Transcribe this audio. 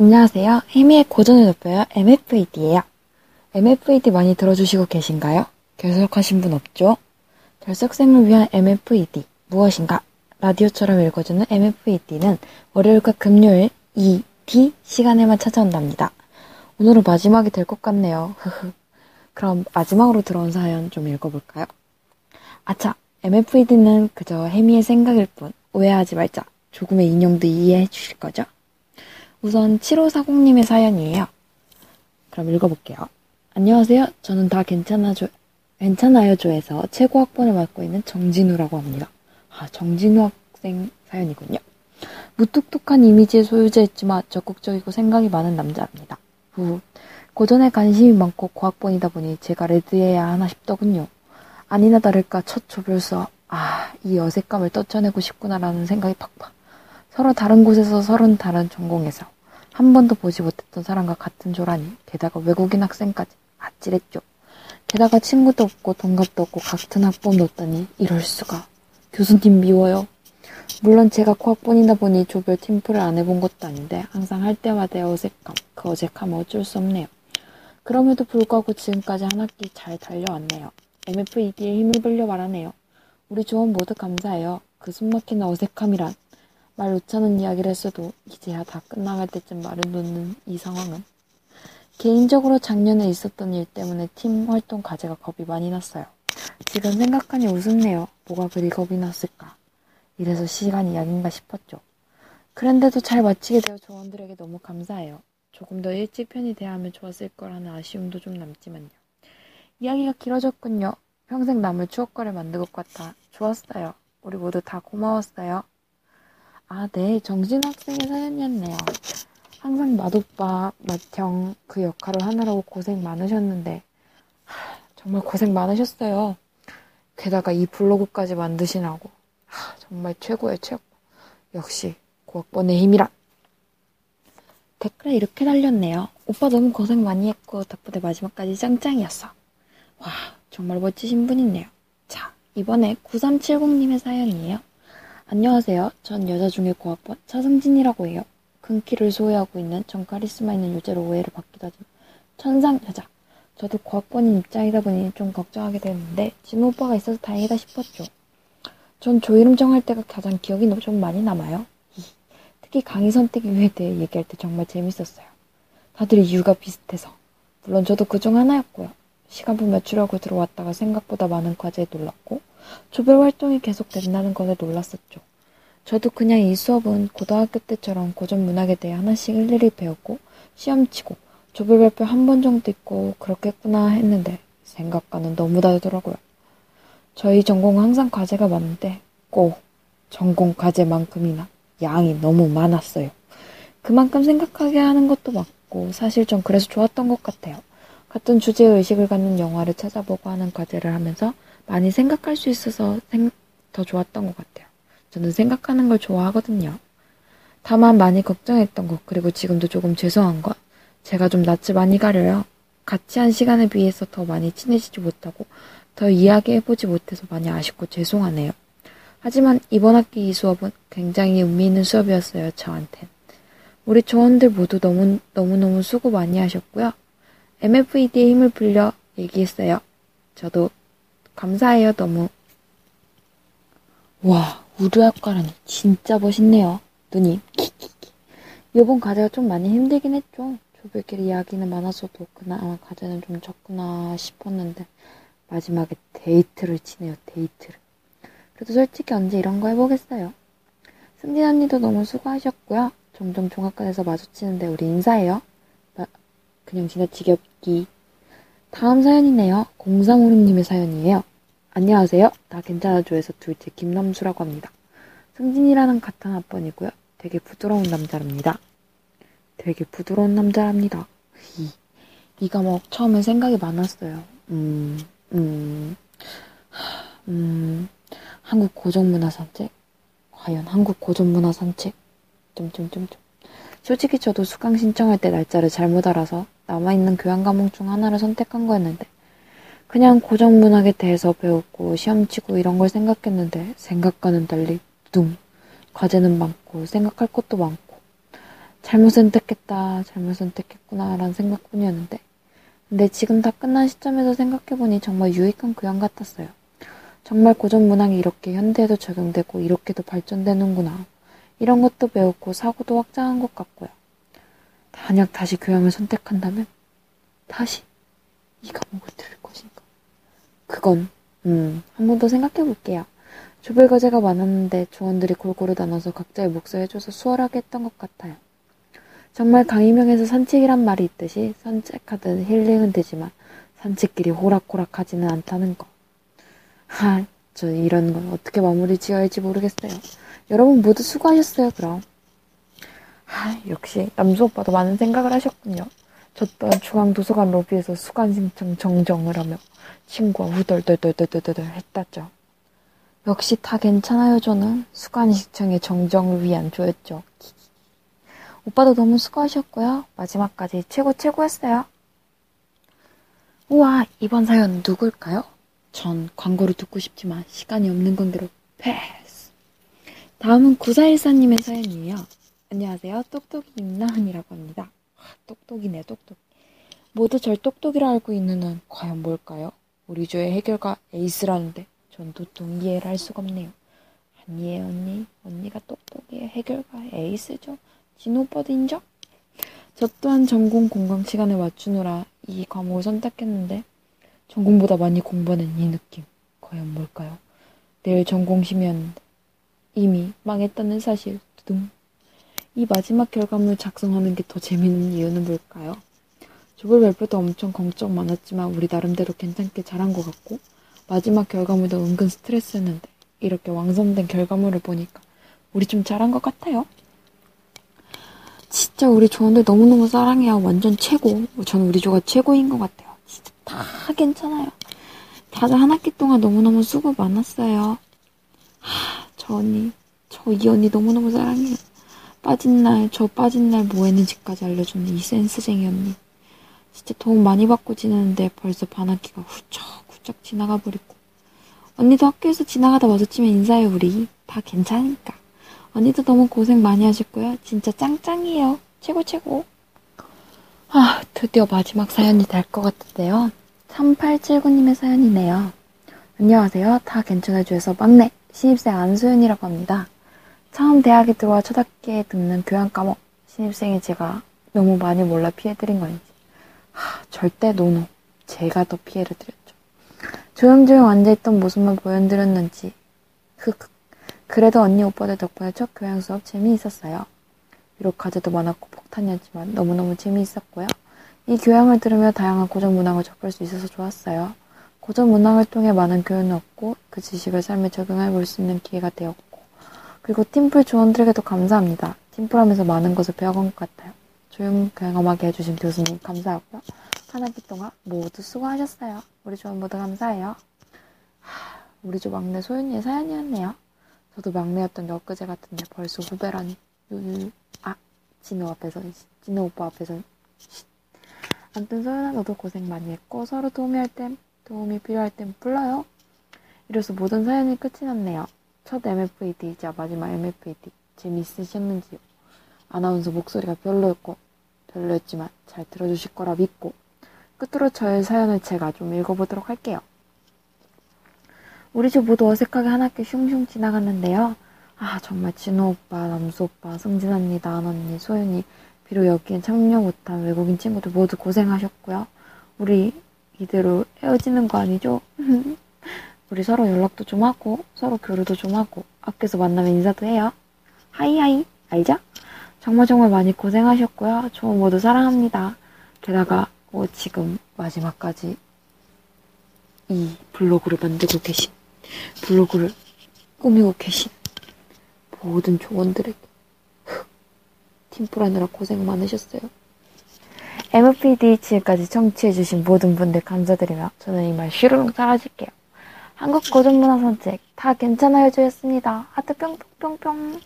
안녕하세요. 해미의 고전을 높여요. MFAD예요. MFAD 많이 들어주시고 계신가요? 결석하신 분 없죠? 결석생을 위한 MFAD 무엇인가? 라디오처럼 읽어주는 MFAD는 월요일과 금요일 2, D 시간에만 찾아온답니다. 오늘은 마지막이 될 것 같네요. 그럼 마지막으로 들어온 사연 좀 읽어볼까요? 아차, MFAD는 그저 해미의 생각일 뿐 오해하지 말자. 조금의 인용도 이해해 주실 거죠? 우선 7540님의 사연이에요. 그럼 읽어볼게요. 안녕하세요. 저는 다 괜찮아조, 괜찮아요 조에서 최고 학번을 맡고 있는 정진우라고 합니다. 아, 정진우 학생 사연이군요. 무뚝뚝한 이미지의 소유자였지만 적극적이고 생각이 많은 남자입니다. 후, 고전에 관심이 많고 고학번이다 보니 제가 레드해야 하나 싶더군요. 아니나 다를까 첫 조별서, 아, 이 어색감을 떨쳐내고 싶구나라는 생각이 팍팍. 서로 다른 곳에서 서로 다른 전공에서 한 번도 보지 못했던 사람과 같은 조라니 게다가 외국인 학생까지 아찔했죠. 게다가 친구도 없고 동갑도 없고 같은 학번도 없다니 이럴 수가. 교수님 미워요. 물론 제가 코학번이다 보니 조별 팀플을 안 해본 것도 아닌데 항상 할 때마다 어색감, 그 어색함은 어쩔 수 없네요. 그럼에도 불구하고 지금까지 한 학기 잘 달려왔네요. MFED에 힘을 빌려 말하네요. 우리 조원 모두 감사해요. 그 숨막히는 어색함이란 말 놓자는 이야기를 했어도 이제야 다 끝나갈 때쯤 말을 놓는 이 상황은 개인적으로 작년에 있었던 일 때문에 팀 활동 과제가 겁이 많이 났어요. 지금 생각하니 우습네요. 뭐가 그리 겁이 났을까. 이래서 시간이 약인가 싶었죠. 그런데도 잘 마치게 되어 조원들에게 너무 감사해요. 조금 더 일찍 편히 대하면 좋았을 거라는 아쉬움도 좀 남지만요. 이야기가 길어졌군요. 평생 남을 추억거리 만들 것 같아. 좋았어요. 우리 모두 다 고마웠어요. 아, 네. 정진 학생의 사연이었네요. 항상 맛오빠, 맏형 그 역할을 하느라고 고생 많으셨는데 하, 정말 고생 많으셨어요. 게다가 이 블로그까지 만드시라고 하, 정말 최고의 최고. 역시 고학번의 힘이라. 댓글에 이렇게 달렸네요. 오빠 너무 고생 많이 했고 덕분에 마지막까지 짱짱이었어. 와 정말 멋지신 분이네요. 자 이번에 9370님의 사연이에요. 안녕하세요. 전 여자 중에 고학번 차승진이라고 해요. 큰 키를 소유하고 있는 전 카리스마 있는 여자로 오해를 받기도 하지만 천상 여자. 저도 고학번인 입장이다 보니 좀 걱정하게 되는데 진호 오빠가 있어서 다행이다 싶었죠. 전 조 이름 정할 때가 가장 기억이 좀 많이 남아요. 특히 강의 선택 이유에 대해 얘기할 때 정말 재밌었어요. 다들 이유가 비슷해서. 물론 저도 그 중 하나였고요. 시간표 맞추려고 들어왔다가 생각보다 많은 과제에 놀랐고 조별 활동이 계속 된다는 것에 놀랐었죠. 저도 그냥 이 수업은 고등학교 때처럼 고전 문학에 대해 하나씩 일일이 배웠고 시험 치고 조별 발표 한 번 정도 있고 그렇겠구나 했는데 생각과는 너무 다르더라고요. 저희 전공은 항상 과제가 많은데 꼭 전공 과제만큼이나 양이 너무 많았어요. 그만큼 생각하게 하는 것도 맞고 사실 좀 그래서 좋았던 것 같아요. 같은 주제의 의식을 갖는 영화를 찾아보고 하는 과제를 하면서 많이 생각할 수 있어서 더 좋았던 것 같아요. 저는 생각하는 걸 좋아하거든요. 다만 많이 걱정했던 것, 그리고 지금도 조금 죄송한 것, 제가 좀 낯을 많이 가려요. 같이 한 시간에 비해서 더 많이 친해지지 못하고 더 이야기해보지 못해서 많이 아쉽고 죄송하네요. 하지만 이번 학기 이 수업은 굉장히 의미 있는 수업이었어요, 저한텐. 우리 조원들 모두 너무, 너무너무 수고 많이 하셨고요. MFED의 힘을 빌려 얘기했어요. 저도 감사해요, 너무. 와, 우주학과라니 진짜 멋있네요. 누님. 이번 과제가 좀 많이 힘들긴 했죠. 조별끼리 이야기는 많았어도 그나마 과제는 좀 적구나 싶었는데 마지막에 데이트를 치네요. 데이트를. 그래도 솔직히 언제 이런 거 해보겠어요. 승진 언니도 너무 수고하셨고요. 종종 종합관에서 마주치는데 우리 인사해요. 마, 그냥 지나치게 없기. 다음 사연이네요. 0356님의 사연이에요. 안녕하세요. 다 괜찮아줘에서 둘째 김남수라고 합니다. 승진이라는 같은 학번이고요. 되게 부드러운 남자랍니다. 되게 부드러운 남자랍니다. 이, 이 과목 처음에 생각이 많았어요. 음, 음, 음, 한국 고전문화 산책? 과연 한국 고전문화 산책? 점점점점. 솔직히 저도 수강 신청할 때 날짜를 잘못 알아서 남아있는 교양 과목 중 하나를 선택한 거였는데 그냥 고전 문학에 대해서 배웠고 시험 치고 이런 걸 생각했는데 생각과는 달리 둥 과제는 많고 생각할 것도 많고 잘못 선택했다, 잘못 선택했구나 라는 생각뿐이었는데, 근데 지금 다 끝난 시점에서 생각해보니 정말 유익한 교양 같았어요. 정말 고전 문학이 이렇게 현대에도 적용되고 이렇게도 발전되는구나. 이런 것도 배웠고 사고도 확장한 것 같고요. 만약 다시 교양을 선택한다면 다시 이 과목을 들을? 그건 음, 한 번 더 생각해 볼게요. 조별 과제가 많았는데 조원들이 골고루 나눠서 각자의 몫을 해줘서 수월하게 했던 것 같아요. 정말 강의명에서 산책이란 말이 있듯이 산책하든 힐링은 되지만 산책길이 호락호락하지는 않다는 거. 하, 저 이런 건 어떻게 마무리 지어야 할지 모르겠어요. 여러분 모두 수고하셨어요, 그럼. 하, 역시 남수 오빠도 많은 생각을 하셨군요. 저 또한 중앙도서관 로비에서 수강 신청 정정을 하며 친구와 후덜덜덜덜덜덜 했다죠. 역시 다 괜찮아요, 저는. 수강 신청의 정정을 위한 조였죠. 오빠도 너무 수고하셨고요. 마지막까지 최고 최고였어요. 우와, 이번 사연 누굴까요? 전 광고를 듣고 싶지만 시간이 없는 관계로 패스. 다음은 9414님의 사연이에요. 안녕하세요. 똑똑이 임나은이라고 합니다. 와, 똑똑이네, 똑똑. 모두 절 똑똑이라 알고 있는 한 과연 뭘까요? 우리 조의 해결가 에이스라는데 전 도통 이해를 할 수가 없네요. 아니에요, 언니. 언니가 똑똑이의 해결가 에이스죠. 진호 오빠도 인정? 저 또한 전공 공강 시간에 맞추느라 이 과목을 선택했는데 전공보다 많이 공부하는 이 느낌. 과연 뭘까요? 내일 전공심이었는데 이미 망했다는 사실. 두둥. 이 마지막 결과물 작성하는 게 더 재밌는 이유는 뭘까요? 조별 발표도 엄청 걱정 많았지만 우리 나름대로 괜찮게 잘한 것 같고 마지막 결과물도 은근 스트레스였는데 이렇게 완성된 결과물을 보니까 우리 좀 잘한 것 같아요. 진짜 우리 조원들 너무너무 사랑해요. 완전 최고. 저는 우리 조가 최고인 것 같아요. 진짜 다 괜찮아요. 다들 한 학기 동안 너무너무 수고 많았어요. 하, 저 언니, 저 이 언니 너무너무 사랑해요. 빠진 날, 저 빠진 날 뭐 했는지까지 알려주는 이 센스쟁이 언니. 진짜 도움 많이 받고 지내는데 벌써 반학기가 후쩍후쩍 지나가 버리고. 언니도 학교에서 지나가다 마주치면 인사해 우리. 다 괜찮으니까. 언니도 너무 고생 많이 하셨고요. 진짜 짱짱이에요. 최고 최고. 아, 드디어 마지막 사연이 될 것 같은데요. 3879님의 사연이네요. 안녕하세요. 다 괜찮아주에서 막내 신입생 안소연이라고 합니다. 처음 대학에 들어와 첫 학기에 듣는 교양 과목 신입생이 제가 너무 많이 몰라 피해드린 건지 하, 절대 노노 제가 더 피해를 드렸죠. 조용조용 앉아있던 모습만 보여드렸는지 흑흑 그래도 언니 오빠들 덕분에 첫 교양 수업 재미있었어요. 비록 과제도 많았고 폭탄이었지만 너무너무 재미있었고요. 이 교양을 들으며 다양한 고전 문학을 접할 수 있어서 좋았어요. 고전 문학을 통해 많은 교훈을 얻고 그 지식을 삶에 적용해 볼 수 있는 기회가 되었고 그리고 팀플 조원들에게도 감사합니다. 팀플하면서 많은 것을 배워간 것 같아요. 조용 경험하게 해주신 교수님 감사하고요. 한 학기 동안 모두 수고하셨어요. 우리 조원 모두 감사해요. 하, 우리 조 막내 소윤이의 사연이었네요. 저도 막내였던 게 엊그제 같은데 벌써 후배라니. 유유. 아, 진호 앞에서, 진호 오빠 앞에서. 아무튼 소연아 너도 고생 많이 했고 서로 도움이 할 땐, 도움이 필요할 땐 불러요. 이래서 모든 사연이 끝이 났네요. 첫 MFAD이자 마지막 MFAD 재미있으셨는지요? 아나운서 목소리가 별로였고 별로였지만 잘 들어주실 거라 믿고 끝으로 저의 사연을 제가 좀 읽어보도록 할게요. 우리 집 모두 어색하게 한 학기 슝슝 지나갔는데요. 아 정말 진호 오빠, 남수 오빠, 승진 언니, 나은 언니, 소윤이 비록 여기엔 참여 못한 외국인 친구들 모두 고생하셨고요. 우리 이대로 헤어지는 거 아니죠? 우리 서로 연락도 좀 하고 서로 교류도 좀 하고 학교에서 만나면 인사도 해요. 하이하이 알죠? 정말 정말 많이 고생하셨고요. 저 모두 사랑합니다. 게다가 뭐 지금 마지막까지 이 블로그를 만들고 계신 블로그를 꾸미고 계신 모든 조원들에게 팀플하느라 고생 많으셨어요. MPD 지금까지 청취해주신 모든 분들 감사드리며 저는 이만 쉬르륵 사라질게요. 한국 고전문화 산책 다 괜찮아요 주였습니다. 하트 뿅뿅뿅뿅